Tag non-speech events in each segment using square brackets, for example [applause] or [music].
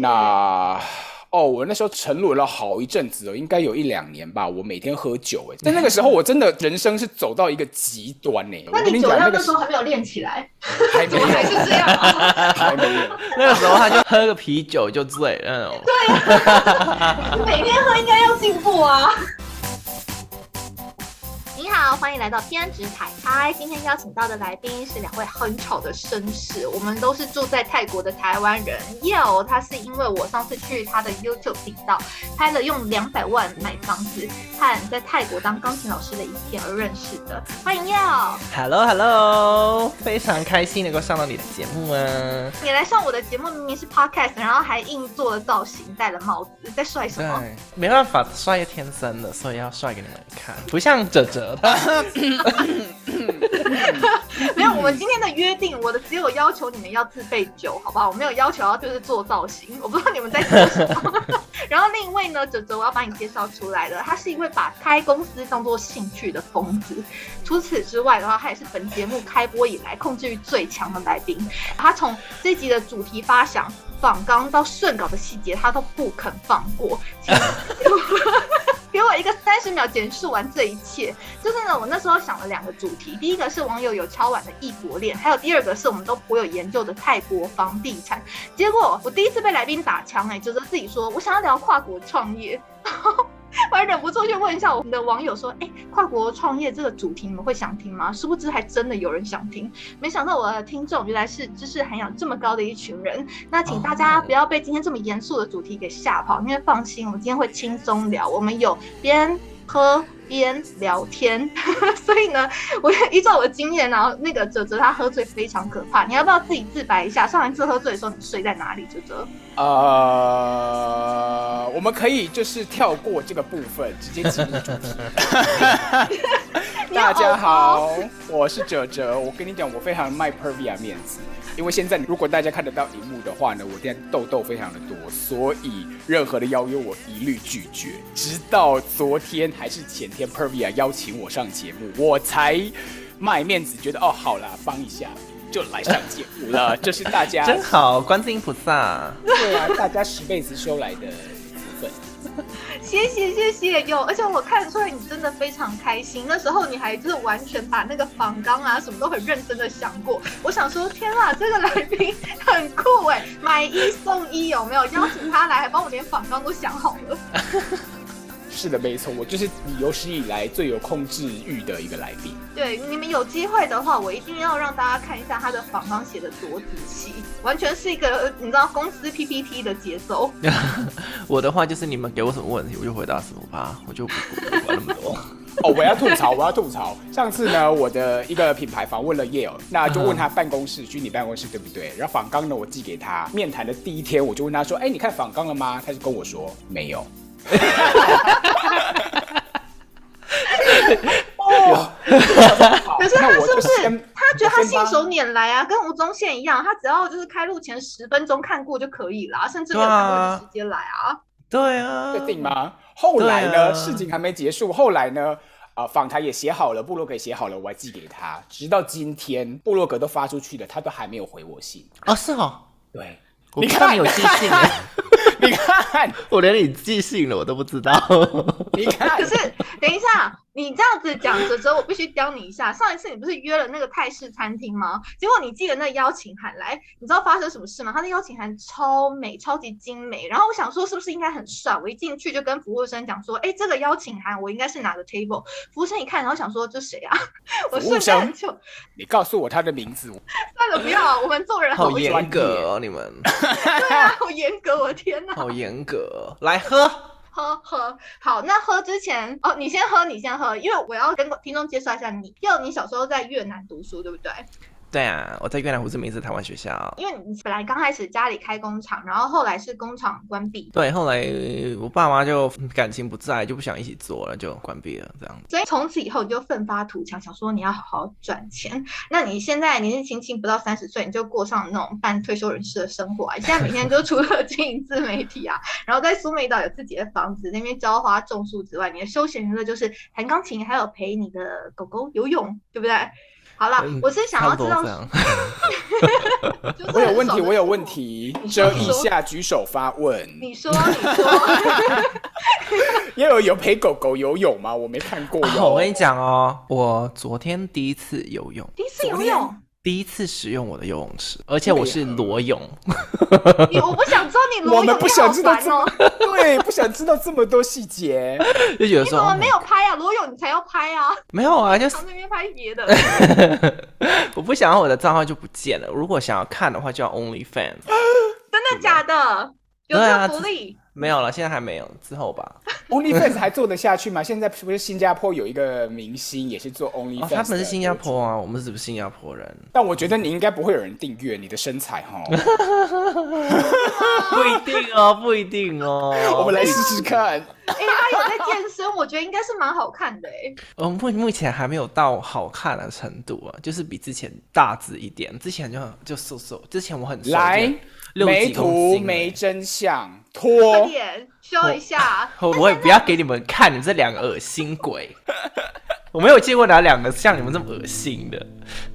那哦，我那时候沉沦了好一阵子哦，应该有一两年吧。我每天喝酒，哎，在那个时候我真的人生是走到一个极端呢。[laughs] 那你酒量那时候还没有练起来？[laughs] 还没有，[laughs] 还是这样？还没有。那个时候他就喝个啤酒就醉了。对呀，每天喝应该要进步啊。你好，欢迎来到偏执彩猜。今天邀请到的来宾是两位很丑的绅士，我们都是住在泰国的台湾人。Yo，他是因为我上次去他的 YouTube 频道拍了用两百万买房子和在泰国当钢琴老师的影片而认识的。欢迎 Yo。Hello Hello，非常开心能够上到你的节目啊！你来上我的节目明明是 Podcast，然后还硬做了造型，戴了帽子，在帅什么？没办法，帅天生的，所以要帅给你们看，不像哲哲。[laughs] 没有，我们今天的约定，我的只有要求你们要自备酒，好不好？我没有要求要就是做造型，我不知道你们在做什么。然后另一位呢，哲哲，我要把你介绍出来了，他是一位把开公司当做兴趣的疯子。除此之外的话，他也是本节目开播以来控制欲最强的来宾。他从这集的主题发想、仿纲到顺稿的细节，他都不肯放过。给我一个三十秒简述完这一切。就是呢，我那时候想了两个主题，第一个是网友有敲碗的异国恋，还有第二个是我们都颇有研究的泰国房地产。结果我第一次被来宾打枪，哎，就是自己说我想要聊跨国创业。[laughs] 我还忍不住去问一下我们的网友说：“哎，跨国创业这个主题你们会想听吗？”殊不知还真的有人想听。没想到我的听众原来是知识涵养这么高的一群人。那请大家不要被今天这么严肃的主题给吓跑，因为放心，我们今天会轻松聊。我们有边喝。边聊天，[laughs] 所以呢，我依照我的经验，然后那个哲哲他喝醉非常可怕，你要不要自己自白一下？上一次喝醉的时候你睡在哪里？哲哲？呃，我们可以就是跳过这个部分，直接进入主题。[laughs] 大家好，我是哲哲。我跟你讲，我非常卖 Pervia 面子。因为现在如果大家看得到荧幕的话呢，我现在痘痘非常的多，所以任何的邀约我一律拒绝。直到昨天还是前天，Pervia 邀请我上节目，我才卖面子，觉得哦好啦，帮一下就来上节目了。这是大家 [laughs] 真好，观世音菩萨。对啊，大家十辈子修来的。[laughs] 谢谢谢谢有，而且我看出来你真的非常开心。那时候你还就是完全把那个仿钢啊什么都很认真的想过。我想说，天啊，这个来宾很酷哎，买一送一有没有？邀请他来，还帮我连仿钢都想好了。[laughs] 是的，没错，我就是你有史以来最有控制欲的一个来宾。对，你们有机会的话，我一定要让大家看一下他的访纲写的多仔细，完全是一个你知道公司 PPT 的节奏。[laughs] 我的话就是你们给我什么问题，我就回答什么吧，我就不管那么多。[laughs] 哦，我要吐槽，我要吐槽。上次呢，我的一个品牌访问了 Yale，那就问他办公室，虚拟办公室对不对？然后访纲呢，我寄给他。面谈的第一天，我就问他说：“哎，你看访纲了吗？”他就跟我说：“没有。”哦，可是他是不是他觉得他信手拈来啊？跟吴宗宪一样，他只要就是开录前十分钟看过就可以了，甚至没有看过就直接来啊？对啊，确定吗？后来呢？事情还没结束，后来呢？啊，访谈也写好了，部落格也写好了，我还寄给他，直到今天部落格都发出去了，他都还没有回我信啊？是哦，对，你看有寄信。[laughs] 你看，我连你寄信了我都不知道。你看，可是等一下。你这样子讲哲哲，我必须刁你一下。上一次你不是约了那个泰式餐厅吗？结果你寄了那邀请函来，你知道发生什么事吗？他的邀请函超美，超级精美。然后我想说，是不是应该很帅？我一进去就跟服务生讲说：“哎，这个邀请函我应该是哪个 table？” 服务生一看，然后想说：“这谁啊？” [laughs] 我瞬间就，你告诉我他的名字。算了，不要，我们做人好严格哦，你们。对啊，好严格，我的天哪，好严格。来喝。喝喝好，那喝之前哦，你先喝，你先喝，因为我要跟听众介绍一下你，就你小时候在越南读书，对不对？对啊，我在越南胡志明市台湾学校。因为你本来刚开始家里开工厂，然后后来是工厂关闭。对，后来我爸妈就感情不在，就不想一起做了，就关闭了这样。所以从此以后你就奋发图强，想说你要好好赚钱。那你现在年纪轻轻不到三十岁，你就过上那种半退休人士的生活啊！你现在每天就除了经营自媒体啊，然后在苏梅岛有自己的房子，那边浇花种树之外，你的休闲娱乐就是弹钢琴，还有陪你的狗狗游泳，对不对？好了嗯，我是想要知道。[laughs] 我有问题，我有问题，遮一下，举手发问。你说，你说，[laughs] 因为有陪狗狗游泳吗？我没看过我跟你讲哦，我昨天第一次游泳，第一次游泳，第一次使用我的游泳池，而且我是裸泳。你我不想知道你裸泳，我们不想知道。对，不想知道这么多细节。[laughs] 就觉得说你怎么没有拍你才要拍啊，没有啊，就是常那边拍别的，[laughs] 我不想要我的账号就不见了。如果想要看的话，就要 OnlyFans。[laughs] 真的假的？有啊个福利？没有了，现在还没有，之后吧。OnlyFans [laughs] 还做得下去吗？现在不是新加坡有一个明星也是做 OnlyFans，、哦，他们是新加坡啊，我们是不是新加坡人？但我觉得你应该不会有人订阅你的身材哈。不一定哦，不一定哦。我们来试试看。哎、他有在健身，我觉得应该是蛮好看的哎、我们目目前还没有到好看的程度啊，就是比之前大只一点。之前就就瘦瘦，之前我很瘦六没图没真相，快拖。点修一下。我我也不要给你们看，你们这两个恶心鬼。我没有见过哪两个像你们这么恶心的。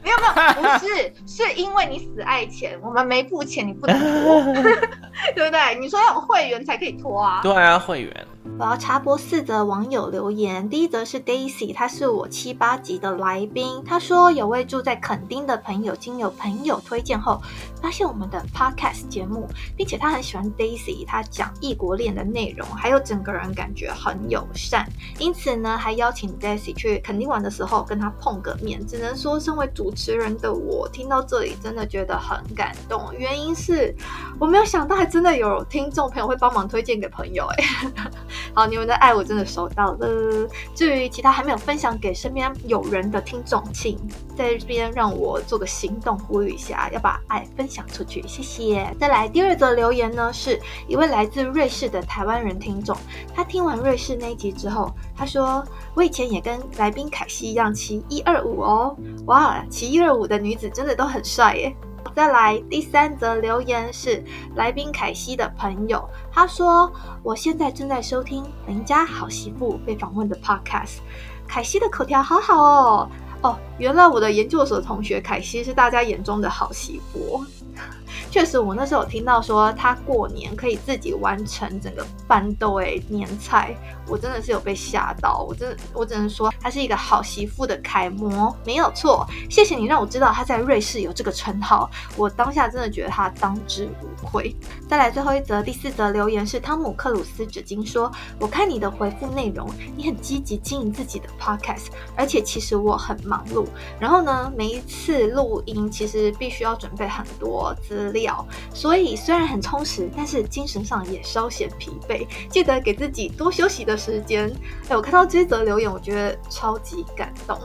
没有没有，不是，是因为你死爱钱，我们没付钱，你不能拖，[laughs] 对不对？你说要有会员才可以拖啊。对啊，会员。我要插播四则网友留言。第一则是 Daisy，他是我七八集的来宾。他说有位住在垦丁的朋友，经由朋友推荐后，发现我们的 Podcast 节目，并且他很喜欢 Daisy，他讲异国恋的内容，还有整个人感觉很友善，因此呢，还邀请 Daisy 去垦丁玩的时候跟他碰个面。只能说，身为主持人的我，听到这里真的觉得很感动。原因是我没有想到，还真的有听众朋友会帮忙推荐给朋友、哎。好，你们的爱我真的收到了。至于其他还没有分享给身边友人的听众，请在这边让我做个行动呼吁一下，要把爱分享出去，谢谢。再来第二则留言呢，是一位来自瑞士的台湾人听众，他听完瑞士那一集之后，他说：“我以前也跟来宾凯西一样骑一二五哦，哇，骑一二五的女子真的都很帅耶。”再来第三则留言是来宾凯西的朋友，他说：“我现在正在收听邻家好媳妇被访问的 podcast，凯西的口条好好哦。哦，原来我的研究所同学凯西是大家眼中的好媳妇。[laughs] 确实，我那时候有听到说她过年可以自己完成整个班豆诶年菜，我真的是有被吓到。我真的，我只能说她是一个好媳妇的楷模，没有错。谢谢你让我知道她在瑞士有这个称号，我当下真的觉得她当之无愧。再来最后一则，第四则留言是汤姆克鲁斯纸巾说：“我看你的回复内容，你很积极经营自己的 podcast，而且其实我很忙碌。然后呢，每一次录音其实必须要准备很多资料，所以虽然很充实，但是精神上也稍显疲惫。记得给自己多休息的时间。哎，我看到这则留言，我觉得超级感动。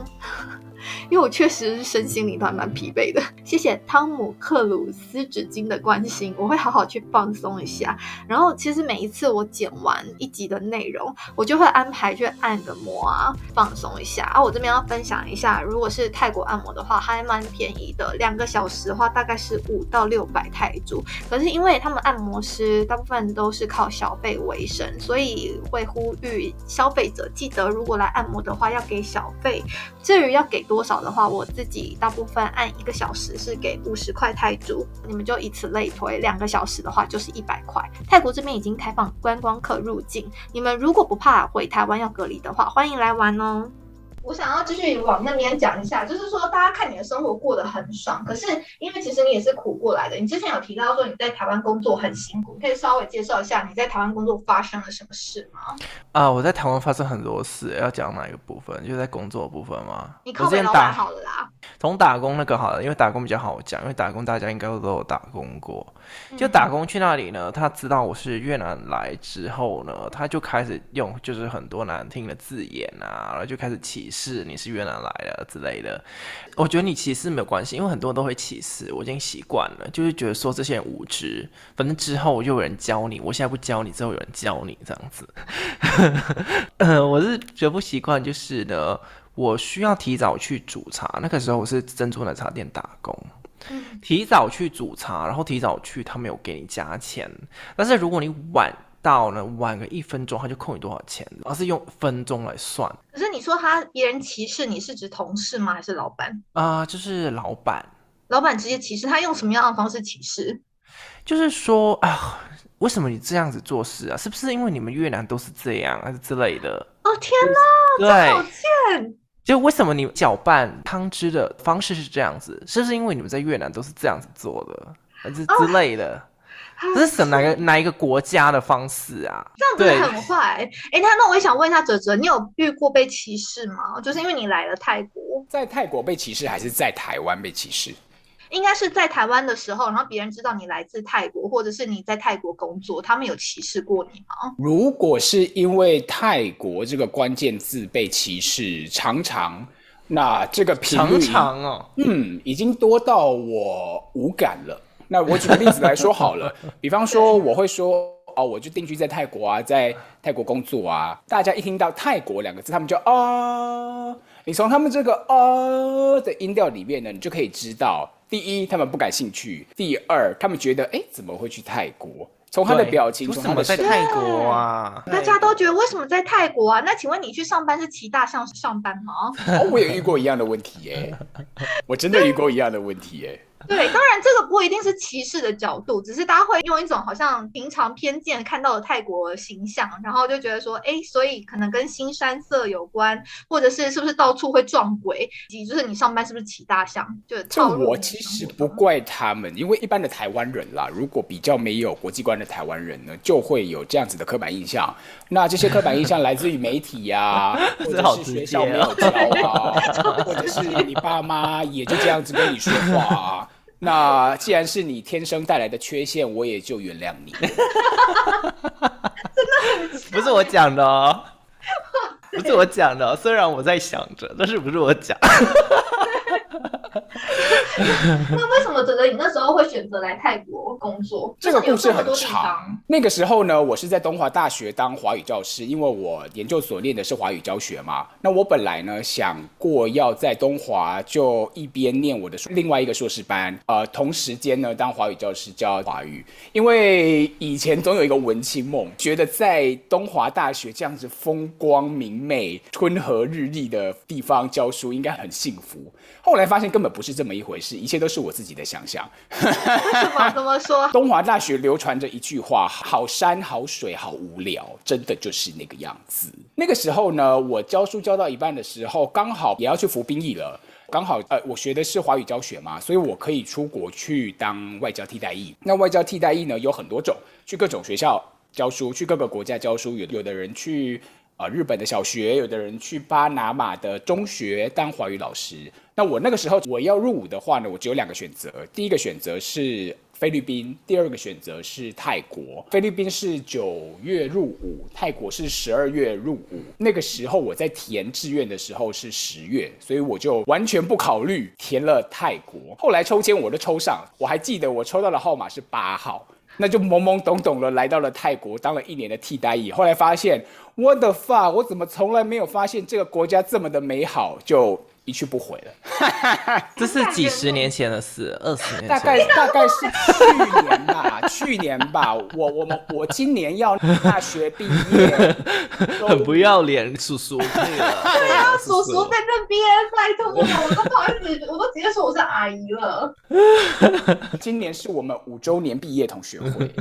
因为我确实是身心灵都还蛮疲惫的。谢谢汤姆克鲁斯纸巾的关心，我会好好去放松一下。然后其实每一次我剪完一集的内容，我就会安排去按个摩啊，放松一下。啊，我这边要分享一下，如果是泰国按摩的话，还蛮便宜的，两个小时的话大概是五到六百泰铢。可是因为他们按摩师大部分都是靠小费为生，所以会呼吁消费者记得，如果来按摩的话要给小费。至于要给多少的话，我自己大部分按一个小时是给五十块泰铢，你们就以此类推，两个小时的话就是一百块。泰国这边已经开放观光客入境，你们如果不怕回台湾要隔离的话，欢迎来玩哦。我想要继续往那边讲一下，就是说大家看你的生活过得很爽，可是因为其实你也是苦过来的。你之前有提到说你在台湾工作很辛苦，可以稍微介绍一下你在台湾工作发生了什么事吗？啊，我在台湾发生很多事，要讲哪一个部分？就在工作部分吗？你我靠北老板之前打好了啦，从打工那个好了，因为打工比较好讲，因为打工大家应该都有打工过。就打工去那里呢，他知道我是越南来之后呢，他就开始用就是很多难听的字眼啊，然后就开始歧视你是越南来的之类的。我觉得你歧视没有关系，因为很多人都会歧视，我已经习惯了，就是觉得说这些人无知，反正之后就有人教你，我现在不教你，之后有人教你这样子。[laughs] 呃，我是觉得不习惯，就是呢，我需要提早去煮茶，那个时候我是珍珠奶茶店打工。嗯提早去煮茶，然后提早去，他没有给你加钱。但是如果你晚到呢晚个一分钟，他就扣你多少钱，而是用分钟来算可是你说他别人歧视你是指同事吗？还是老板？啊、就是老板，老板直接歧视，他用什么样的方式歧视？就是说啊，为什么你这样子做事啊？是不是因为你们越南都是这样，还是之类的？哦天哪，好对，贱！就为什么你搅拌汤汁的方式是这样子？是不是因为你们在越南都是这样子做的，还是之类的？这是什哪个哪一个国家的方式啊？这样对子很坏。哎，那那我也想问一下哲哲，你有遇过被歧视吗？就是因为你来了泰国，在泰国被歧视还是在台湾被歧视？应该是在台湾的时候，然后别人知道你来自泰国，或者是你在泰国工作，他们有歧视过你吗？如果是因为泰国这个关键字被歧视，常常那这个频率常常哦，嗯，已经多到我无感了。那我举个例子来说好了，比方说我会说哦，我就定居在泰国啊，在泰国工作啊。大家一听到泰国两个字，他们就啊，你从他们这个呃的音调里面呢，你就可以知道，第一，他们不感兴趣；第二，他们觉得哎，怎么会去泰国？从他的表情，为什么在泰国啊？大家都觉得为什么在泰国啊？那请问你去上班是骑大象上班吗？哦，我也遇过一样的问题耶，我真的遇过一样的问题耶。[laughs] 对，当然这个不一定是歧视的角度，只是大家会用一种好像平常偏见看到的泰国形象，然后就觉得说，哎，所以可能跟新山色有关，或者是是不是到处会撞鬼，以及就是你上班是不是骑大象，就这我其实不怪他们，因为一般的台湾人啦，如果比较没有国际观的台湾人呢，就会有这样子的刻板印象。那这些刻板印象来自于媒体 [laughs] 呀、或者是学校没有教啊，[laughs] 或者是你爸妈也就这样子跟你说话啊。那既然是你天生带来的缺陷，我也就原谅你。真 [laughs] 的不是我讲的哦，不是我讲的哦，虽然我在想着，但是不是我讲。[laughs] 那为什么哲哲你那时候会选择来泰国工作？这个故事很长方。那个时候呢，我是在东华大学当华语教师，因为我研究所念的是华语教学嘛。那我本来呢想过要在东华就一边念我的另外一个硕士班，呃，同时间呢当华语教师教华语。因为以前总有一个文青梦，觉得在东华大学这样子风光明媚、春和日丽的地方教书应该很幸福。后来发现根本不是这么一回事，一切都是我自己的想象。为什么怎么说？[laughs] 东华大学流传着一句话：好山好水好无聊，真的就是那个样子。那个时候呢，我教书教到一半的时候，刚好也要去服兵役了。刚好呃，我学的是华语教学嘛，所以我可以出国去当外交替代役。那外交替代役呢有很多种，去各种学校教书，去各个国家教书。有有的人去呃日本的小学，有的人去巴拿马的中学当华语老师。那我那个时候我要入伍的话呢，我只有两个选择，第一个选择是菲律宾，第二个选择是泰国。菲律宾是九月入伍，泰国是十二月入伍。那个时候我在填志愿的时候是十月，所以我就完全不考虑填了泰国。后来抽签我都抽上，我还记得我抽到的号码是八号。那就懵懵懂懂的来到了泰国，当了一年的替代役。后来发现，what the fuck，我怎么从来没有发现这个国家这么的美好，就一去不回了。[laughs] 这是几十年前的事，二十年前。大概 [laughs] 大概是去年吧，去年吧，我我们我今年要大学毕业，[laughs] 很不要脸，叔叔。对对啊，叔叔在这边，拜托我，我都不好意思，我都直接说我是阿姨了。今年是我们五周年毕业同学会。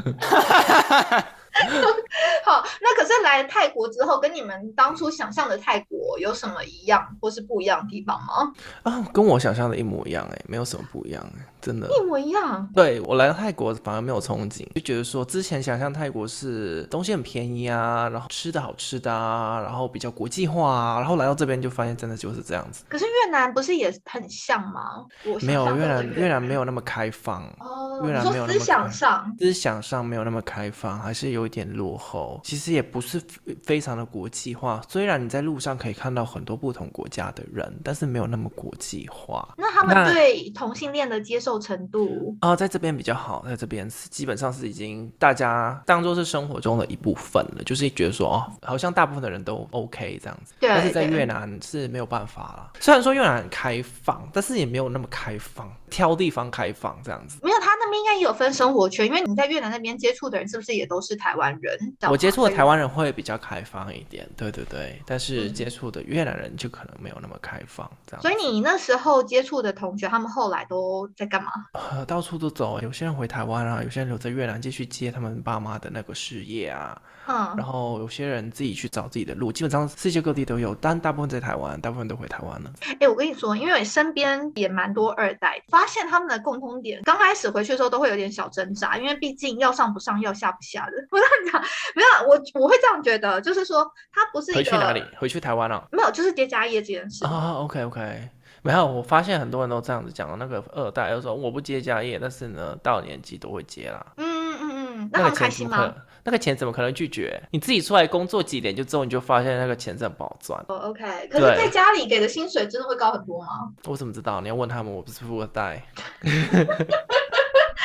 [laughs] 好，那可是来泰国之后，跟你们当初想象的泰国有什么一样或是不一样的地方吗？啊，跟我想象的一模一样哎，没有什么不一样哎，真的。一模一样。对我来到泰国反而没有憧憬，就觉得说之前想象泰国是东西很便宜啊，然后吃的好吃的啊，然后比较国际化啊，然后来到这边就发现真的就是这样子。可是越南不是也很像吗？我没有越南，越南没有那么开放，哦，越南没有那么说思想开上，思想上没有那么开放，还是有一点落后。其实也不是非非常的国际化，虽然你在路上可以看到很多不同国家的人，但是没有那么国际化。那他们对同性恋的接受程度，啊、在这边比较好，在这边是基本上是已经大家当做是生活中的一部分了，就是觉得说哦，好像大部分的人都 OK 这样子。对但是在越南是没有办法啦。虽然说越南很开放，但是也没有那么开放，挑地方开放这样子。没有他那边应该也有分生活圈，因为你在越南那边接触的人是不是也都是台湾人？我接触的台湾。人会比较开放一点，对对对，但是接触的越南人就可能没有那么开放，这样。所以你那时候接触的同学，他们后来都在干嘛？呃，到处都走，有些人回台湾啊，有些人留在越南继续接他们爸妈的那个事业啊，嗯，然后有些人自己去找自己的路，基本上世界各地都有，但大部分在台湾，大部分都回台湾了。哎、我跟你说，因为身边也蛮多二代，发现他们的共通点，刚开始回去的时候都会有点小挣扎，因为毕竟要上不上，要下不下的。[laughs] 我这样讲，没有啦，我我会这样觉得，就是说他不是一个回去哪里？回去台湾啊？没有，就是接家业这件事。啊，OK OK，没有，我发现很多人都这样子讲，那个二代又说我不接家业，但是呢，到年纪都会接啦。嗯嗯嗯嗯，那他那个们开心吗？那个钱怎么可能拒绝？你自己出来工作几年就之后，你就发现那个钱真的不好赚。哦，OK，可是在家里给的薪水真的会高很多吗？我怎么知道？你要问他们，我不是富二代。[laughs]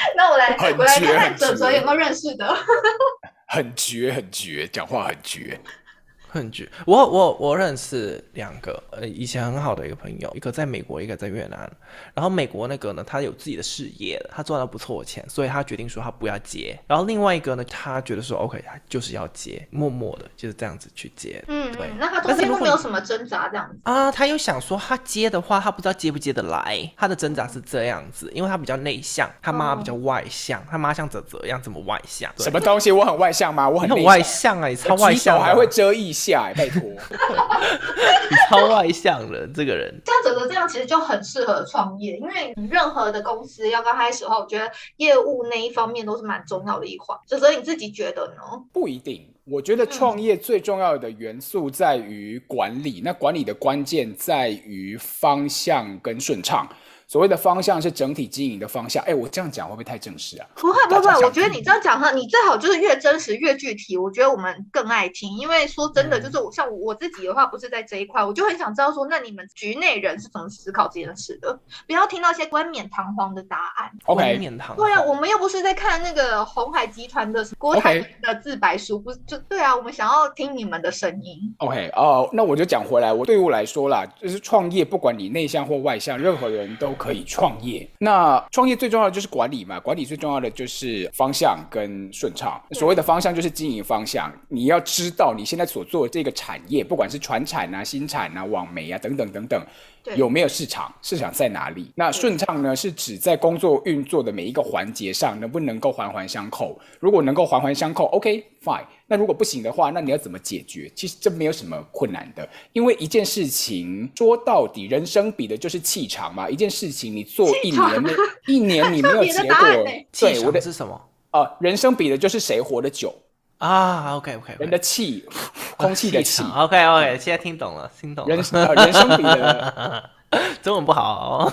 [laughs] 那我来我来看看哲哲有没有认识的。[laughs] 很绝很绝，讲话很绝。很绝，我我我认识两个，呃，以前很好的一个朋友，一个在美国，一个在越南。然后美国那个呢，他有自己的事业了，他赚到不错的钱，所以他决定说他不要接。然后另外一个呢，他觉得说 OK，他就是要接，默默的就是这样子去接。嗯，对嗯那他中间都没有什么挣扎这样子。啊，他又想说他接的话，他不知道接不接得来。他的挣扎是这样子，因为他比较内向，他妈比较外向，他妈像泽泽一样这么外向。什么东西？我很外向吗？我很内你很外向啊，你超外向我，还会遮腋下，拜托。[laughs] 你超外向的这个人。像哲哲这样，其实就很适合创业，因为你任何的公司要刚开始的话，我觉得业务那一方面都是蛮重要的一环。哲哲你自己觉得呢？不一定，我觉得创业最重要的元素在于管理。那管理的关键在于方向跟顺畅。所谓的方向是整体经营的方向。哎，我这样讲会不会太正式啊？不会不会，我觉得你这样讲哈，你最好就是越真实越具体，我觉得我们更爱听。因为说真的，嗯就是我像我自己的话，不是在这一块，我就很想知道说，那你们局内人是怎么思考这件事的？不要听到一些冠冕堂皇的答案。冠 OK，冕堂对啊，我们又不是在看那个红海集团的郭台铭的自白书，不是就对啊？我们想要听你们的声音。OK，哦、那我就讲回来，我对我来说啦，就是创业，不管你内向或外向，任何人都可以创业。那创业最重要的就是管理嘛，管理最重要的就是方向跟顺畅。所谓的方向就是经营方向，你要知道你现在所做的这个产业，不管是传产啊、新产啊、网媒啊等等等等，有没有市场，市场在哪里？那顺畅呢，是指在工作运作的每一个环节上，能不能够环环相扣？如果能够环环相扣那如果不行的话，那你要怎么解决？其实这没有什么困难的，因为一件事情说到底，人生比的就是气场嘛。一件事情你做一年，一年你没有结果 [laughs] 对我的场是什么啊、人生比的就是谁活得久，啊？OK OK，人的气，[laughs] 空气的气。OK OK，现在听懂了，听懂了。人呃人生比的 [laughs] 中文不好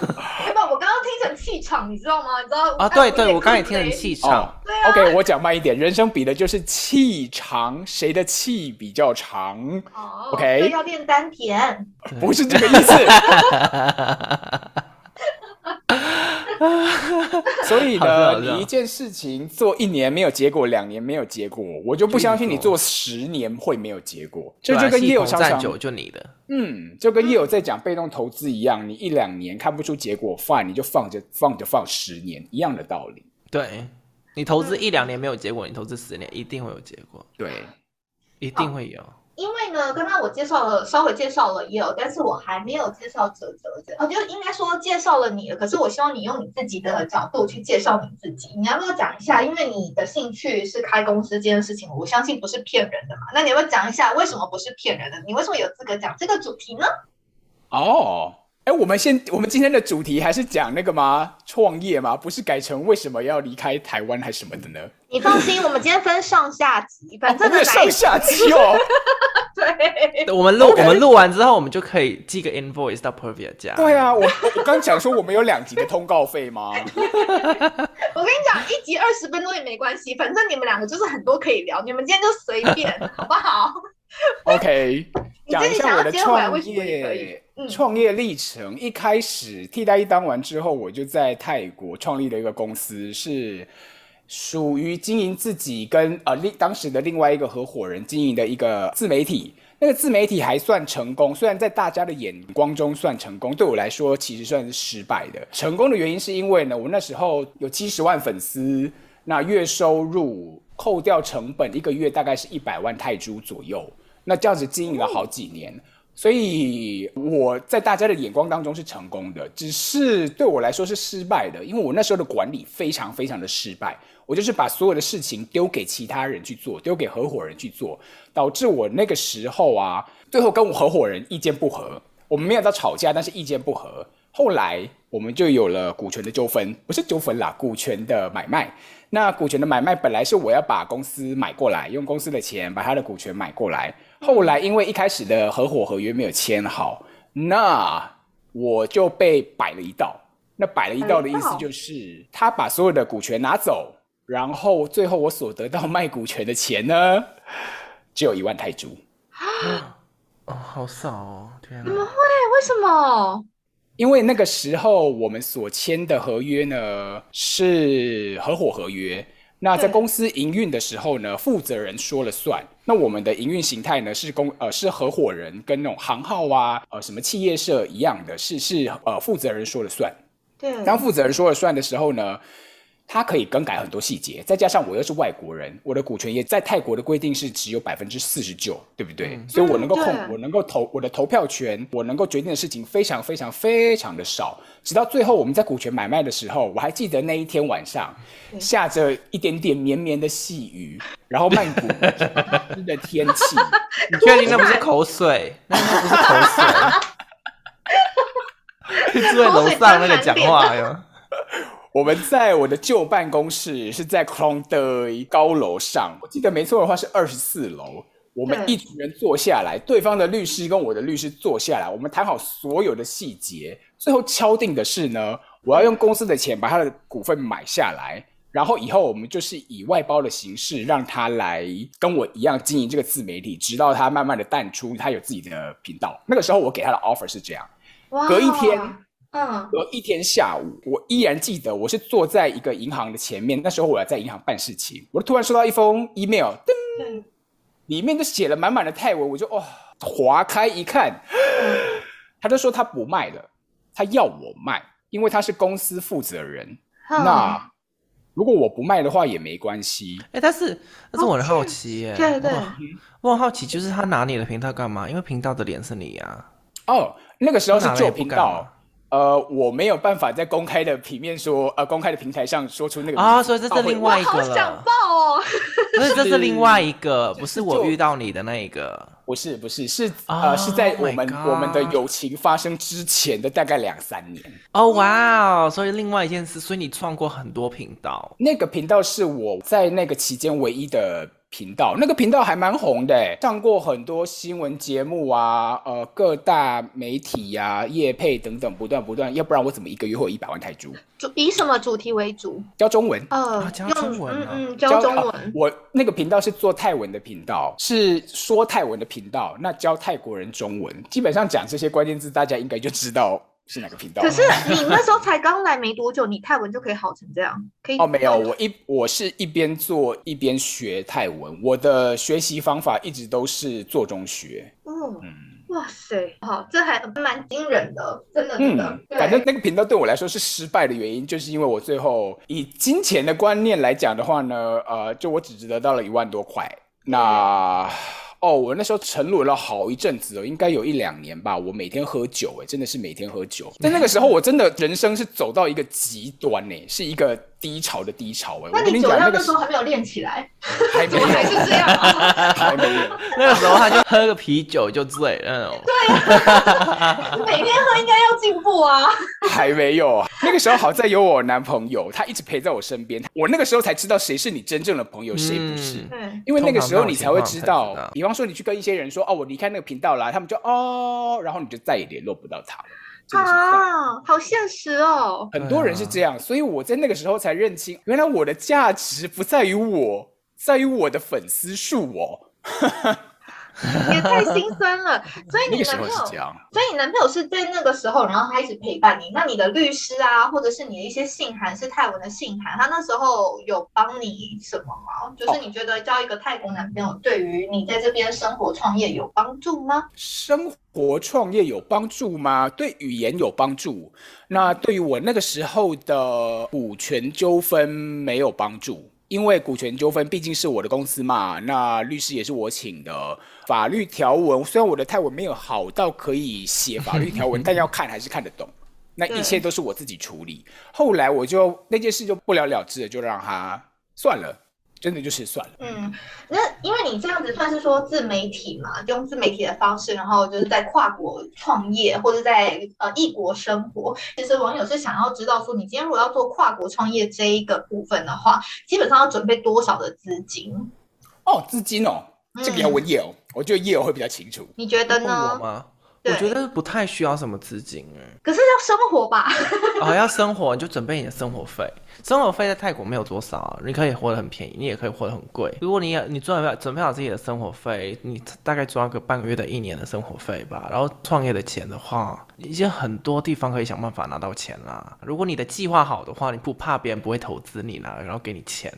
气场，你知道吗？你知道啊。对对，我刚才也听成气哦场。对啊 OK，我讲慢一点，人生比的就是气长，谁的气比较长，哦 OK 要练丹田。不是这个意思。[laughs] [laughs] 所以呢，你一件事情做一年没有结果，两年没有结果，我就不相信你做十年会没有结果。这就跟业友常常，久就你的。嗯，就跟业友在讲被动投资一样，你一两年看不出结果，fine，你就放着放着放十年，一样的道理。对你投资一两年没有结果，你投资十年一定会有结果，对，一定会有。因为呢，刚刚我介绍了，稍微介绍了也有，但是我还没有介绍哲哲的，我就应该说介绍了你了。可是我希望你用你自己的角度去介绍你自己。你要不要讲一下？因为你的兴趣是开公司这件事情，我相信不是骗人的嘛。那你要不要讲一下为什么不是骗人的？你为什么有资格讲这个主题呢？哦。哎，我们先，我们今天的主题还是讲那个吗？创业吗？不是改成为什么要离开台湾还是什么的呢？你放心，我们今天分上下集，反正上下集哦。[laughs] 对。我们录我们录完之后，我们就可以寄个 invoice 到 Pervia 家。对啊，我刚讲说我们有两集的通告费吗？[laughs] 我跟你讲，一集二十分钟也没关系，反正你们两个就是很多可以聊，你们今天就随便，[laughs] 好不好？OK，讲一下我的想要接回来，创为什么也可以业？创业历程一开始替代役当完之后，我就在泰国创立了一个公司，是属于经营自己跟呃另当时的另外一个合伙人经营的一个自媒体。那个自媒体还算成功，虽然在大家的眼光中算成功，对我来说其实算是失败的。成功的原因是因为呢，我那时候有七十万粉丝，那月收入扣掉成本，一个月大概是一百万泰铢左右。那这样子经营了好几年，所以我在大家的眼光当中是成功的，只是对我来说是失败的，因为我那时候的管理非常非常的失败。我就是把所有的事情丢给其他人去做，丢给合伙人去做，导致我那个时候啊，最后跟我合伙人意见不合，我们没有到吵架，但是意见不合。后来我们就有了股权的纠纷，不是纠纷啦，股权的买卖。那股权的买卖本来是我要把公司买过来，用公司的钱把他的股权买过来。后来因为一开始的合伙合约没有签好，那我就被摆了一道。那摆了一道的意思就是他把所有的股权拿走。然后最后我所得到卖股权的钱呢，只有一万泰铢。[gasps] 哦，好少哦！天怎么会？为什么？因为那个时候我们所签的合约呢是合伙合约。那在公司营运的时候呢，负责人说了算。那我们的营运形态呢是公呃是合伙人跟那种行号啊呃什么企业社一样的，是是呃负责人说了算。对。当负责人说了算的时候呢？他可以更改很多细节，再加上我又是外国人，我的股权也在泰国的规定是只有百分之四十九，对不对？所以我能够控，我能够投我的投票权，我能够决定的事情非常非常非常的少。直到最后我们在股权买卖的时候，我还记得那一天晚上下着一点点绵绵的细雨，然后曼谷 [laughs] 的天气，[laughs] 你确定那不是口水？那那不是口水？[laughs] 是在楼上那个讲话哟。我们在我的旧办公室，是在 c r o n 的高楼上。我记得没错的话是二十四楼。我们一群人坐下来，对方的律师跟我的律师坐下来，我们谈好所有的细节。最后敲定的是呢，我要用公司的钱把他的股份买下来，然后以后我们就是以外包的形式让他来跟我一样经营这个自媒体，直到他慢慢的淡出，他有自己的频道。那个时候我给他的 offer 是这样，隔一天。嗯，有一天下午，我依然记得，我是坐在一个银行的前面。那时候我要在银行办事情，我突然收到一封 email，噔，里面就写了满满的泰文，我就哦，划开一看，他就说他不卖了，他要我卖，因为他是公司负责人。那如果我不卖的话也没关系。哎，但是但是我很好奇耶，对对，我很好奇，就是他拿你的频道干嘛？因为频道的脸是你呀。哦，那个时候是旧频道。呃，我没有办法在公开的平面说，呃，公开的平台上说出那个啊，所以这是另外一个了。好想爆哦！[laughs] 所以这是另外一个，不是我遇到你的那一个，不是，不是，是呃，是在我们我们的友情发生之前的大概两三年。哦，哇哦！所以另外一件事，所以你创过很多频道，那个频道是我在那个期间唯一的。频道那个频道还蛮红的，上过很多新闻节目啊，呃，各大媒体呀、业配等等，不断不断。要不然我怎么一个月会有一百万泰铢？主以什么主题为主？教中文。呃，教中文。嗯嗯，教中文。我那个频道是做泰文的频道，是说泰文的频道。那教泰国人中文，基本上讲这些关键字，大家应该就知道。是哪个频道？可是你那时候才刚来没多久，你泰文就可以好成这样？可以哦，没有，我一我是一边做一边学泰文，我的学习方法一直都是做中学。嗯嗯，哇塞，好，这还蛮惊人的，真的真的。反正那个频道对我来说是失败的原因，就是因为我最后以金钱的观念来讲的话呢，呃，就我只得到了一万多块，那。哦，我那时候沉沦了好一阵子哦，应该有一两年吧。我每天喝酒，哎，真的是每天喝酒。在那个时候，我真的人生是走到一个极端呢，是一个低潮的低潮哎。那你酒量那时候还没有练起来，[laughs] 还没有，还是这样，[laughs] 还没有。那个时候他就喝个啤酒就醉那种。对啊，每天喝应该要进步啊。还没有啊，那个时候好在有我男朋友，他一直陪在我身边。我那个时候才知道谁是你真正的朋友，谁不是。嗯，因为那个时候你才会知道，比方。说你去跟一些人说哦，我离开那个频道了，他们就哦，然后你就再也联络不到他了。啊，好现实哦。很多人是这样，所以我在那个时候才认清，原来我的价值不在于我，在于我的粉丝数哦。也太心酸了。[laughs] 所以你男朋友。所以你男朋友是在那个时候，然后开始陪伴你。那你的律师啊，或者是你的一些信函是泰文的信函，他那时候有帮你什么吗？就是你觉得交一个泰国男朋友对于你在这边生活创业有帮助吗？生活创业有帮助吗？对语言有帮助。那对于我那个时候的股权纠纷没有帮助，因为股权纠纷毕竟是我的公司嘛，那律师也是我请的。法律条文虽然我的泰文没有好到可以写法律条文，[laughs] 但要看还是看得懂。那一切都是我自己处理。后来我就那件事就不了了之了，就让他算了。真的就是算了。嗯，那因为你这样子算是说自媒体嘛，用自媒体的方式，然后就是在跨国创业或者在呃异国生活。其实网友是想要知道说，你今天如果要做跨国创业这一个部分的话，基本上要准备多少的资金？哦，资金哦，这个要问叶哦，我觉得叶哦会比较清楚。你觉得呢我呢？吗？我对觉得不太需要什么资金哎。可是要生活吧？[laughs] 哦，要生活你就准备你的生活费。生活费在泰国没有多少啊，你可以活得很便宜，你也可以活得很贵。如果你也你准备准备好自己的生活费，你大概抓个半个月的一年的生活费吧。然后创业的钱的话，已经很多地方可以想办法拿到钱啦。如果你的计划好的话，你不怕别人不会投资你啦，然后给你钱。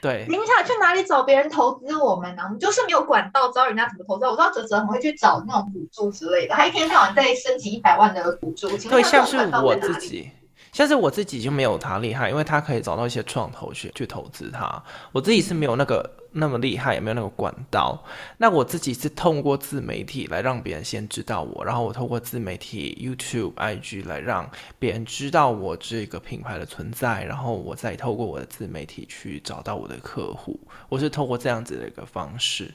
对，等一下，去哪里找别人投资我们呢、我们就是没有管道，知道人家怎么投资。我知道哲哲很会去找那种补助之类的，他一天到晚在申请一百万的补助。对，像是他这种管道我在哪里，自己，像是我自己就没有他厉害，因为他可以找到一些创投去去投资他。我自己是没有那个那么厉害，也没有那个管道。那我自己是通过自媒体来让别人先知道我，然后我透过自媒体 YouTube、IG 来让别人知道我这个品牌的存在，然后我再透过我的自媒体去找到我的客户。我是透过这样子的一个方式。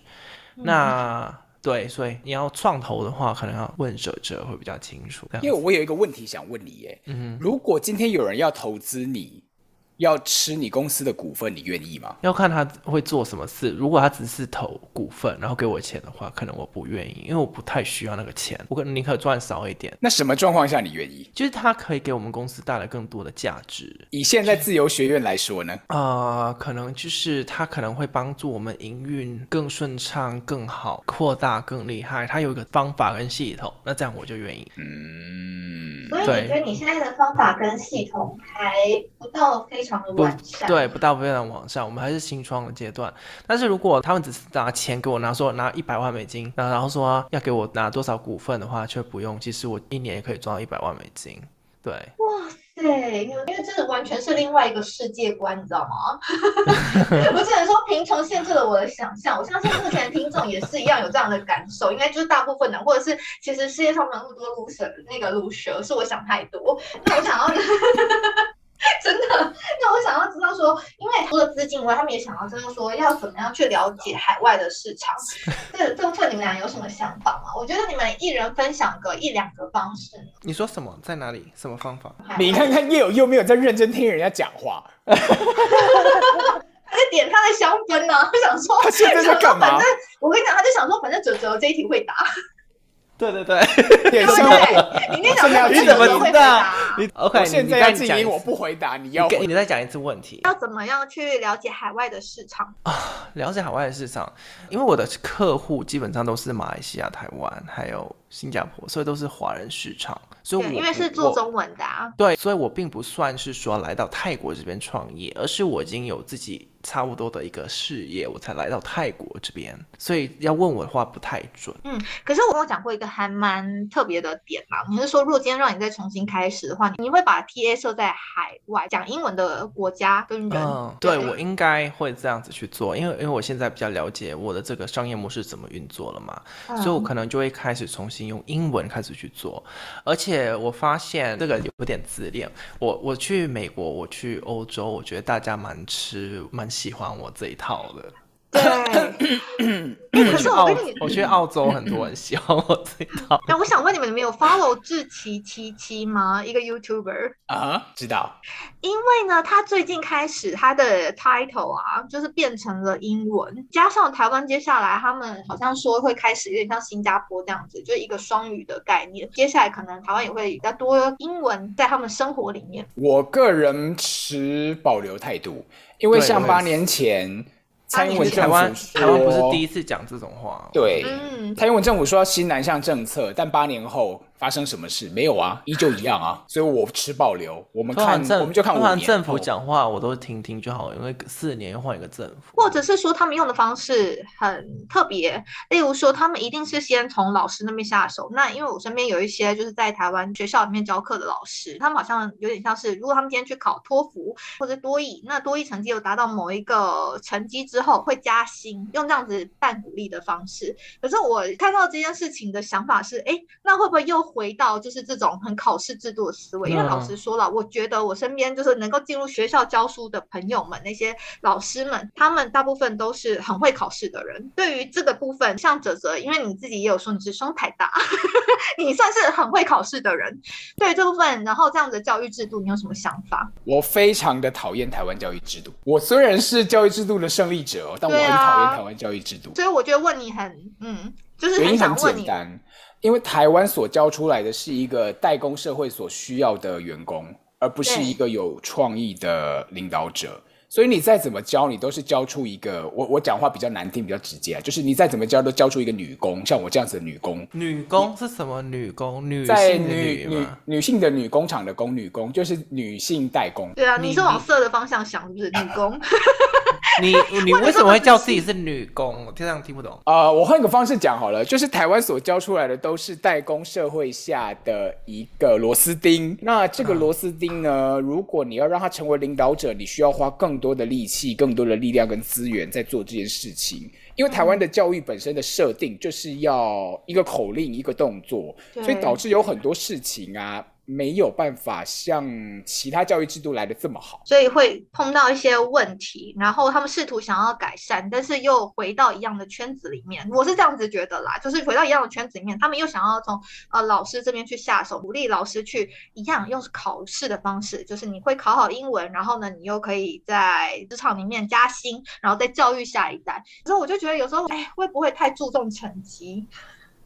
那对，所以你要创投的话，可能要问哲哲会比较清楚。因为我有一个问题想问你耶，嗯如果今天有人要投资你，要吃你公司的股份，你愿意吗？要看他会做什么事。如果他只是投股份，然后给我钱的话，可能我不愿意，因为我不太需要那个钱，我可能宁可赚少一点。那什么状况下你愿意？就是他可以给我们公司带来更多的价值。以现在自由学院来说呢？啊、可能就是他可能会帮助我们营运更顺畅、更好、扩大、更厉害。他有一个方法跟系统，那这样我就愿意。嗯，所以对你觉得你现在的方法跟系统还不到非常的不完善？对，不到非常往上，我们还是新创的阶段。但是如果他们只是拿钱给我拿，说拿一百万美金，那然后说要给我拿多少股份的话，却不用，其实我一年也可以赚到一百万美金。对，哇塞因为这个完全是另外一个世界观，你知道吗？[laughs] 我只能说贫穷限制了我的想象。我相信目前听众也是一样有这样的感受，应该就是大部分的，或者是其实世界上没有那么多 loser，那个 loser 是我想太多。那我想要。[laughs] 真的，那我想要知道说，因为除了资金以外，他们也想要知道说要怎么样去了解海外的市场。这这部分你们俩有什么想法吗？我觉得你们一人分享个一两个方式。你说什么？在哪里？什么方法？你看看叶友又没有在认真听人家讲话，[laughs] 他在点他的香氛呢，他想说他现在在干嘛反正我跟你讲，他就想说，反正哲哲这一题会答，对对对，点对那你怎么哲哲会回知道答。你 OK？我现在静音，我不回答，你要你再讲一次问题。要怎么样去了解海外的市场啊？了解海外的市场，因为我的客户基本上都是马来西亚、台湾还有新加坡，所以都是华人市场，所以我，因为是做中文的啊。对，所以我并不算是说来到泰国这边创业，而是我已经有自己差不多的一个事业，我才来到泰国这边。所以要问我的话不太准。嗯，可是我跟我讲过一个还蛮特别的点嘛，你是说，如果今天让你再重新开始的话，你会把 TA 设在海外讲英文的国家跟人？嗯，对我应该会这样子去做，因为因为我现在比较了解我的这个商业模式怎么运作了嘛，嗯所以我可能就会开始重新用英文开始去做，而且我发现这个有点自恋。我我去美国，我去欧洲，我觉得大家蛮吃蛮喜欢我这一套的。对，可是我跟你，我去澳洲，很多人喜欢我这一套。那我想问你们，你们有 follow 志奇七七吗？一个 YouTuber。啊，知道。因为呢，他最近开始他的 title 啊，就是变成了英文，加上台湾接下来他们好像说会开始有点像新加坡这样子，就是一个双语的概念。接下来可能台湾也会比较多英文在他们生活里面。我个人持保留态度，因为像八年前蔡英文台湾台湾不是第一次讲这种话，对，嗯，蔡英文政府说要新南向政策，但八年后发生什么事？没有啊，依旧一样啊。[laughs] 所以我持保留，我们看政我们就看五通常年政府讲话我都听听就好，因为四年又换一个政府。或者是说他们用的方式很特别，例如说他们一定是先从老师那边下手。那因为我身边有一些就是在台湾学校里面教课的老师，他们好像有点像是，如果他们今天去考托福或者多益，那多益成绩有达到某一个成绩之后会加薪，用这样子半鼓励的方式。可是我看到这件事情的想法是，哎，那会不会又回到就是这种很考试制度的思维？因为老嗯实说了，我觉得我身边就是能够进入学校教书的朋友们，那些老师们，他们大部分都是很会考试的人。对于这个部分，像哲哲，因为你自己也有说你是双台大，[laughs] 你算是很会考试的人。对于这部分，然后这样的教育制度，你有什么想法？我非常的讨厌台湾教育制度。我虽然是教育制度的胜利者哦，但我很讨厌台湾教育制度。所以我觉得问你很，嗯，就是原因很很想问你，简单，因为台湾所教出来的是一个代工社会所需要的员工，而不是一个有创意的领导者。所以你再怎么教，你都是教出一个我我讲话比较难听，比较直接啊，就是你再怎么教，都教出一个女工，像我这样子的女工，女工是什么？女工，女在女女？女性的女工厂的工，女工就是女性代工。对啊，你你是往色的方向想，是不是？女工，[laughs] [laughs] [laughs] 你 [laughs] 你为什么会叫自己是女工？我这样听不懂。呃，我换个方式讲好了，就是台湾所教出来的都是代工社会下的一个螺丝钉。那这个螺丝钉呢，如果你要让他成为领导者，你需要花更多的力气、更多的力量跟资源在做这件事情。因为台湾的教育本身的设定就是要一个口令、一个动作，所以导致有很多事情啊没有办法像其他教育制度来的这么好。所以会碰到一些问题，然后他们试图想要改善，但是又回到一样的圈子里面。我是这样子觉得啦，就是回到一样的圈子里面，他们又想要从呃老师这边去下手，鼓励老师去一样用考试的方式，就是你会考好英文，然后呢，你又可以在职场里面加薪，然后再教育下一代。所以我就觉得有时候，哎，会不会太注重成绩？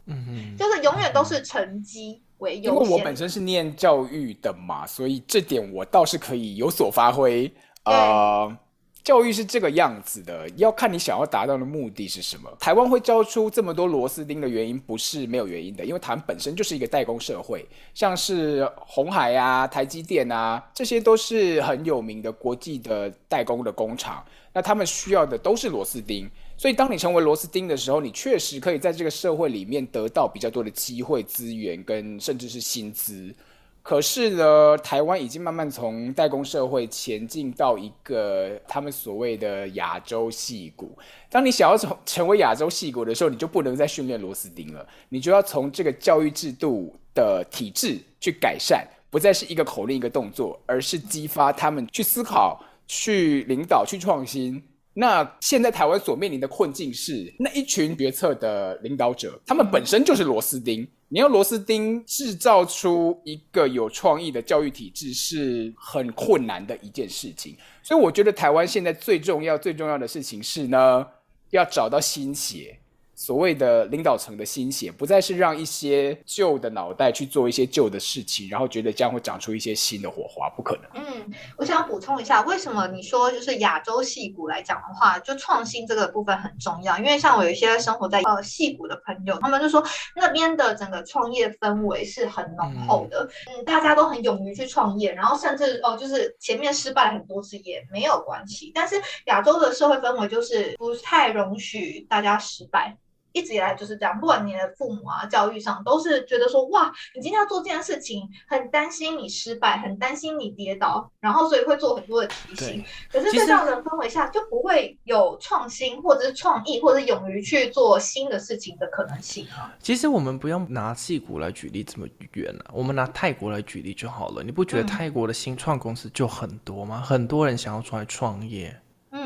嗯哼，就是永远都是成绩为因优先。为我本身是念教育的嘛，所以这点我倒是可以有所发挥。呃，教育是这个样子的，要看你想要达到的目的是什么。台湾会教出这么多螺丝钉的原因，不是没有原因的，因为台湾本身就是一个代工社会，像是红海啊、台积电啊，这些都是很有名的国际的代工的工厂，那他们需要的都是螺丝钉。所以，当你成为螺丝钉的时候，你确实可以在这个社会里面得到比较多的机会、资源跟甚至是薪资。可是呢，台湾已经慢慢从代工社会前进到一个他们所谓的亚洲戏骨。当你想要成成为亚洲戏骨的时候，你就不能再训练螺丝钉了，你就要从这个教育制度的体制去改善，不再是一个口令一个动作，而是激发他们去思考、去领导、去创新。那现在台湾所面临的困境是，那一群决策的领导者，他们本身就是螺丝钉。你要螺丝钉制造出一个有创意的教育体制，是很困难的一件事情。所以我觉得台湾现在最重要、最重要的事情是呢，要找到新血。所谓的领导层的心血，不再是让一些旧的脑袋去做一些旧的事情，然后觉得这样会长出一些新的火花，不可能。嗯，我想补充一下，为什么你说就是亚洲戏骨来讲的话，就创新这个部分很重要？因为像我有一些生活在呃戏骨的朋友，他们就说那边的整个创业氛围是很浓厚的，嗯，大家都很勇于去创业，然后甚至哦，就是前面失败很多次也没有关系。但是亚洲的社会氛围就是不太容许大家失败。一直以来就是这样，不管你的父母啊、教育上，都是觉得说，哇，你今天要做这件事情，很担心你失败，很担心你跌倒，然后所以会做很多的提醒。可是，在这样的氛围下，就不会有创新，或者是创意，或者是勇于去做新的事情的可能性啊。其实我们不用拿戏骨来举例这么远啊，我们拿泰国来举例就好了。你不觉得嗯泰国的新创公司就很多吗？很多人想要出来创业。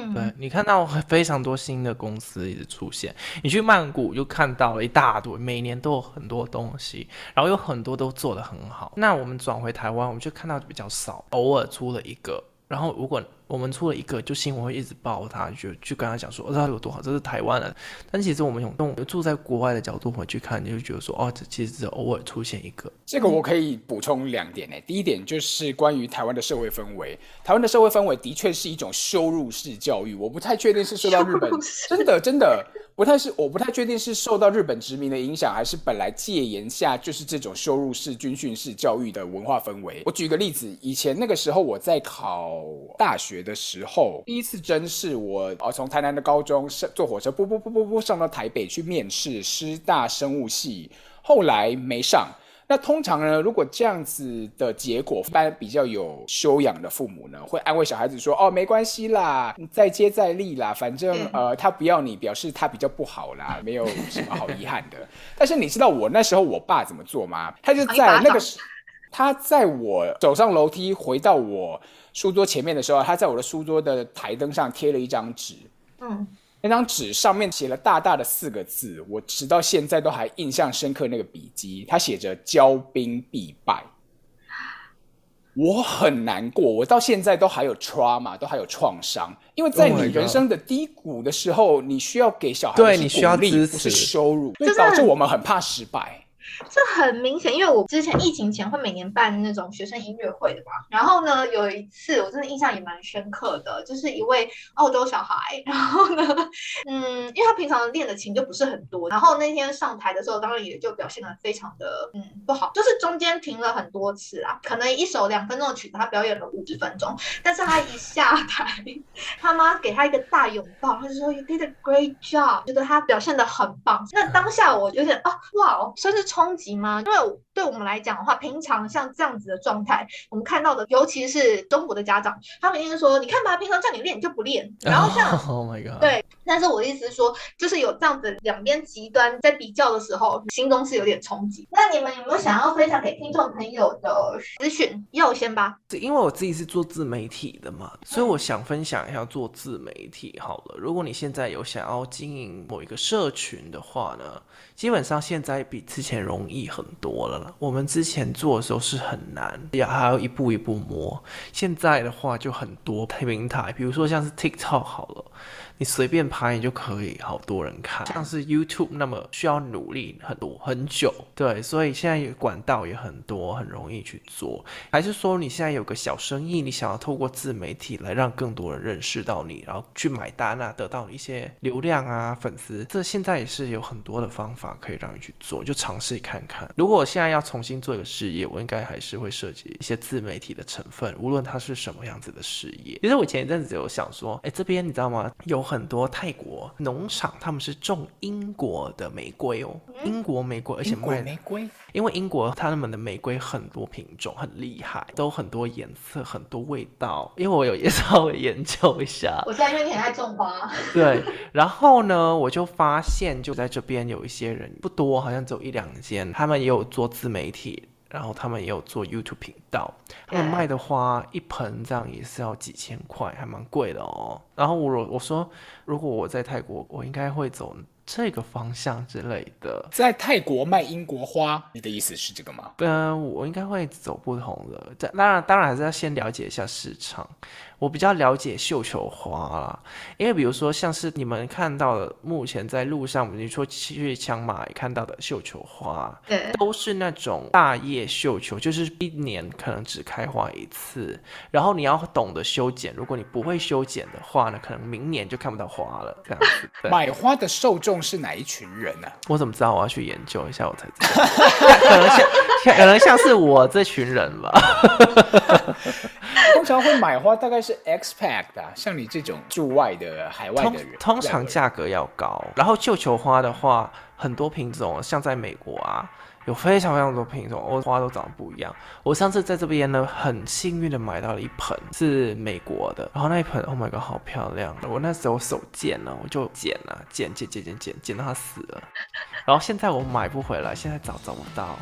嗯，对你看到非常多新的公司一直出现，你去曼谷就看到了一大堆，每年都有很多东西，然后有很多都做得很好。那我们转回台湾，我们就看到比较少，偶尔出了一个。然后如果我们出了一个，就新闻会一直报他，就就跟他讲说，哦，他有多好，这是台湾的。但其实我们用用住在国外的角度回去看，你就觉得说，哦，这其实只偶尔出现一个。这个我可以补充两点呢。第一点就是关于台湾的社会氛围，台湾的社会氛围的确是一种羞辱式教育，我不太确定是受到日本真的真的不太是，我不太确定是受到日本殖民的影响，还是本来戒严下就是这种羞辱式军训式教育的文化氛围。我举个例子，以前那个时候我在考大学。的时候，第一次真是我呃，从台南的高中上坐火车，不不不不不上到台北去面试师大生物系，后来没上。那通常呢，如果这样子的结果，一般比较有修养的父母呢，会安慰小孩子说：“哦，没关系啦，再接再厉啦，反正呃，他不要你，表示他比较不好啦，没有什么好遗憾的。”但是你知道我那时候我爸怎么做吗？他就在那个时，他在我走上楼梯回到我。书桌前面的时候，他在我的书桌的台灯上贴了一张纸，嗯，那张纸上面写了大大的四个字，我直到现在都还印象深刻。那个笔记，他写着“骄兵必败”，我很难过，我到现在都还有 trauma，都还有创伤，因为在你人生的低谷的时候，你需要给小孩对你需要支持，羞辱，所以导致我们很怕失败。这很明显，因为我之前疫情前会每年办那种学生音乐会的嘛。然后呢，有一次我真的印象也蛮深刻的，就是一位澳洲小孩。然后呢，嗯，因为他平常练的琴就不是很多，然后那天上台的时候，当然也就表现的非常的嗯不好，就是中间停了很多次啊，可能一首两分钟的曲子，他表演了五十分钟，但是他一下台，他妈给他一个大拥抱，他就说 You did a great job，觉得他表现的很棒。那当下我有点啊哇哦，算是冲。冲击吗？因为对我们来讲的话，平常像这样子的状态，我们看到的，尤其是中国的家长，他们一定说：“你看吧，平常叫你练，你就不练。”然后像，[laughs] Oh my god，对。但是我的意思是说，就是有这样子两边极端在比较的时候，心中是有点冲击。那你们有没有想要分享给听众朋友的资讯？要先吧。因为我自己是做自媒体的嘛，所以我想分享一下做自媒体。好了，如果你现在有想要经营某一个社群的话呢？基本上现在比之前容易很多了。我们之前做的时候是很难，也还要一步一步磨。现在的话就很多平台，比如说像是 TikTok 好了。你随便拍你就可以，好多人看。像是 YouTube 那么需要努力很多很久，对，所以现在管道也很多，很容易去做。还是说你现在有个小生意，你想要透过自媒体来让更多人认识到你，然后去买单啊，得到一些流量啊、粉丝，这现在也是有很多的方法可以让你去做，就尝试看看。如果我现在要重新做一个事业，我应该还是会涉及一些自媒体的成分，无论它是什么样子的事业。其实我前一阵子有想说，哎，这边你知道吗？有。很多泰国农场，他们是种英国的玫瑰哦，英国玫瑰，而且卖玫瑰，因为英国他们的玫瑰很多品种，很厉害，都很多颜色，很多味道。因为我有也稍微研究一下，[laughs] 我现在因为你很爱种花，[laughs] 对，然后呢，我就发现就在这边有一些人不多，好像只有一两间，他们也有做自媒体。然后他们也有做 YouTube 频道，他们卖的花一盆这样也是要几千块，还蛮贵的哦。然后我我说，如果我在泰国，我应该会走。这个方向之类的，在泰国卖英国花，你的意思是这个吗？嗯，我应该会走不同的。当然，当然还是要先了解一下市场。我比较了解绣球花啦，因为比如说像是你们看到的，目前在路上，你说去枪马看到的绣球花，对，都是那种大叶绣球，就是一年可能只开花一次。然后你要懂得修剪，如果你不会修剪的话呢，可能明年就看不到花了。这样子，买花的受众。是哪一群人呢？我怎么知道？我要去研究一下，我才知道。[laughs] 可能像，可能像是我这群人吧。[laughs] 通常会买花大概是 expat 的，像你这种驻外的海外的人，通常价格要高。然后绣球花的话，很多品种，像在美国啊。有非常非常多品种，我花都长得不一样。我上次在这边呢，很幸运的买到了一盆是美国的，然后那一盆，Oh my god，好漂亮！我那时候手贱呢，我就剪了，剪剪剪剪剪，剪到它死了。然后现在我买不回来，现在找找不到。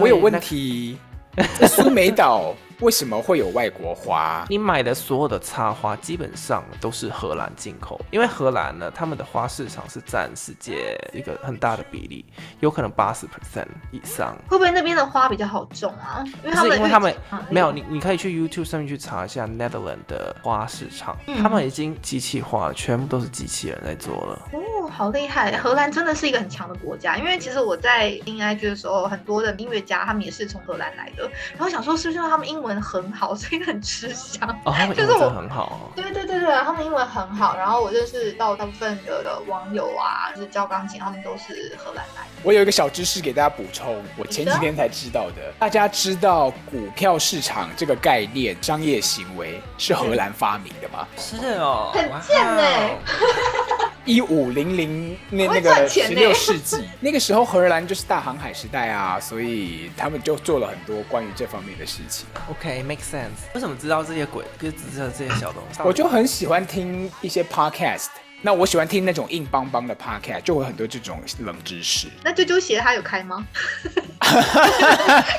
我有问题，在 [laughs] 苏梅岛为什么会有外国花？你买的所有的插花基本上都是荷兰进口，因为荷兰呢，他们的花市场是占世界一个很大的比例，有可能八十 percent 以上。会不会那边的花比较好种啊？因为他们是因为他们啊没有你，你可以去 YouTube 上面去查一下 Netherlands 的花市场，嗯他们已经机器化了，全部都是机器人在做了。哦，好厉害！荷兰真的是一个很强的国家，因为其实我在听 IG 的时候，很多的音乐家他们也是从荷兰来的，然后想说是不是因为他们英文很好，所以很吃香？哦，他们 [laughs] 就是我英文很好哦。对对对对，他们英文很好，然后我认识到大部分的的网友啊，就是教钢琴，他们都是荷兰来的。我有一个小知识给大家补充，我前几天才知道的。大家知道股票市场这个概念、商业行为是荷兰发明的吗？是哦，很贱呢哇 [laughs] 一五零零那那个十六世纪，[laughs] 那个时候荷兰就是大航海时代啊，所以他们就做了很多关于这方面的事情。OK，make、sense。为什么知道这些鬼，就只知道这些小东西？我就很喜欢听一些 podcast，那我喜欢听那种硬邦邦的 podcast，就会有很多这种冷知识。那啾啾鞋它有开吗？[laughs]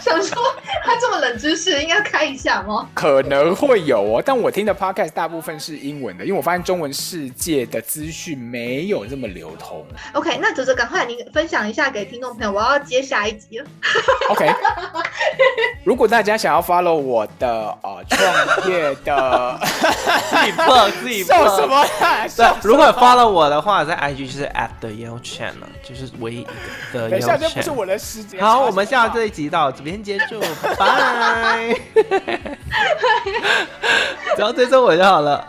想说他这么冷知识，应该开一下吗？可能会有哦，但我听的 podcast 大部分是英文的，因为我发现中文世界的资讯没有这么流通。OK，那哲哲赶快你分享一下给听众朋友，我要接下一集了。OK，[laughs] 如果大家想要 follow 我的呃创业的，自己碰自己碰。[laughs] 笑什么如果 follow 我的话，在 IG 就是 at the Yale Channel，就是唯一一个的等一下，Yale 这不是 Channel。我的时间。好，我们下这一集到这边结束，拜拜。[laughs] 只要追踪我就好了。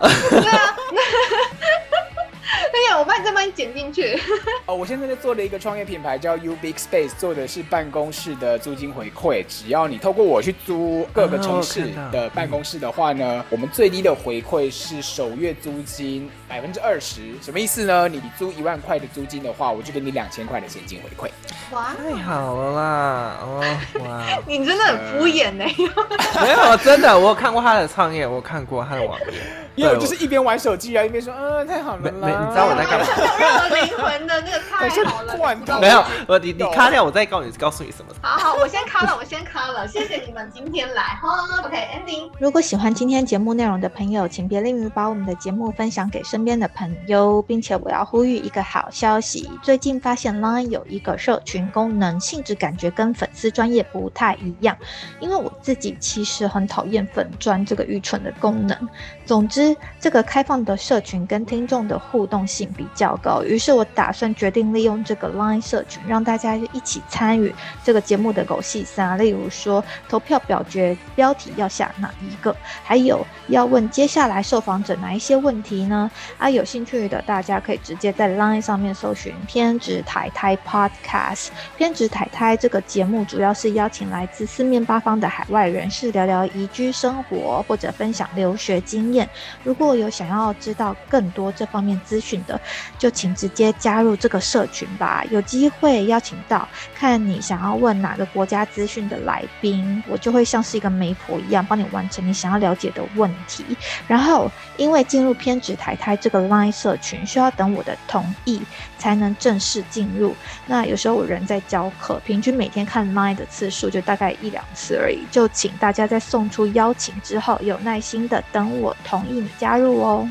对 [laughs] 呀，我帮你再帮你剪进去。[laughs] 哦，我现在在做了一个创业品牌，叫 U Big Space，做的是办公室的租金回馈。只要你透过我去租各个城市的办公室的话呢，我们最低的回馈是首月租金百分之二十。什么意思呢？你租一万块的租金的话，我就给你两千块的现金回馈。哇，太好了啦！哦，哇，[laughs] 你真的很敷衍呢、[laughs] 没有，真的，我有看过他的创业，我有看过他的网页。[laughs] 因为我就是一边玩手机，啊一边说，嗯，太好了没啦。没你知道我在干嘛没有任何灵魂的那个太好了，没有，我你你卡掉，我再告诉你告诉你什么。好好，我先卡了，我先卡了，谢谢你们今天来哈。OK，ending。如果喜欢今天节目内容的朋友，请别吝于把我们的节目分享给身边的朋友，并且我要呼吁一个好消息：最近发现 Line 有一个社群功能，性质感觉跟粉丝专业不太一样。因为我自己其实很讨厌粉专这个愚蠢的功能。总之，这个开放的社群跟听众的互动性比较高，于是我打算决定利用这个 Line 社群，让大家一起参与这个节目的狗戏三，例如说投票表决标题要下哪一个，还有要问接下来受访者哪一些问题呢？啊，有兴趣的大家可以直接在 Line 上面搜寻“偏执台台 Podcast”。偏执台台这个节目主要是邀请来自四面八方的海外人士聊聊移居生活，或者分享留学经验。如果有想要知道更多这方面资讯的，就请直接加入这个社群吧。有机会邀请到看你想要问哪个国家资讯的来宾，我就会像是一个媒婆一样，帮你完成你想要了解的问题。然后，因为进入偏执台这个 Line 社群，需要等我的同意才能正式进入。那有时候我人在教课，平均每天看 Line 的次数就大概一两次而已。就请大家在送出邀请之后，有耐心的等我同意你加入哦。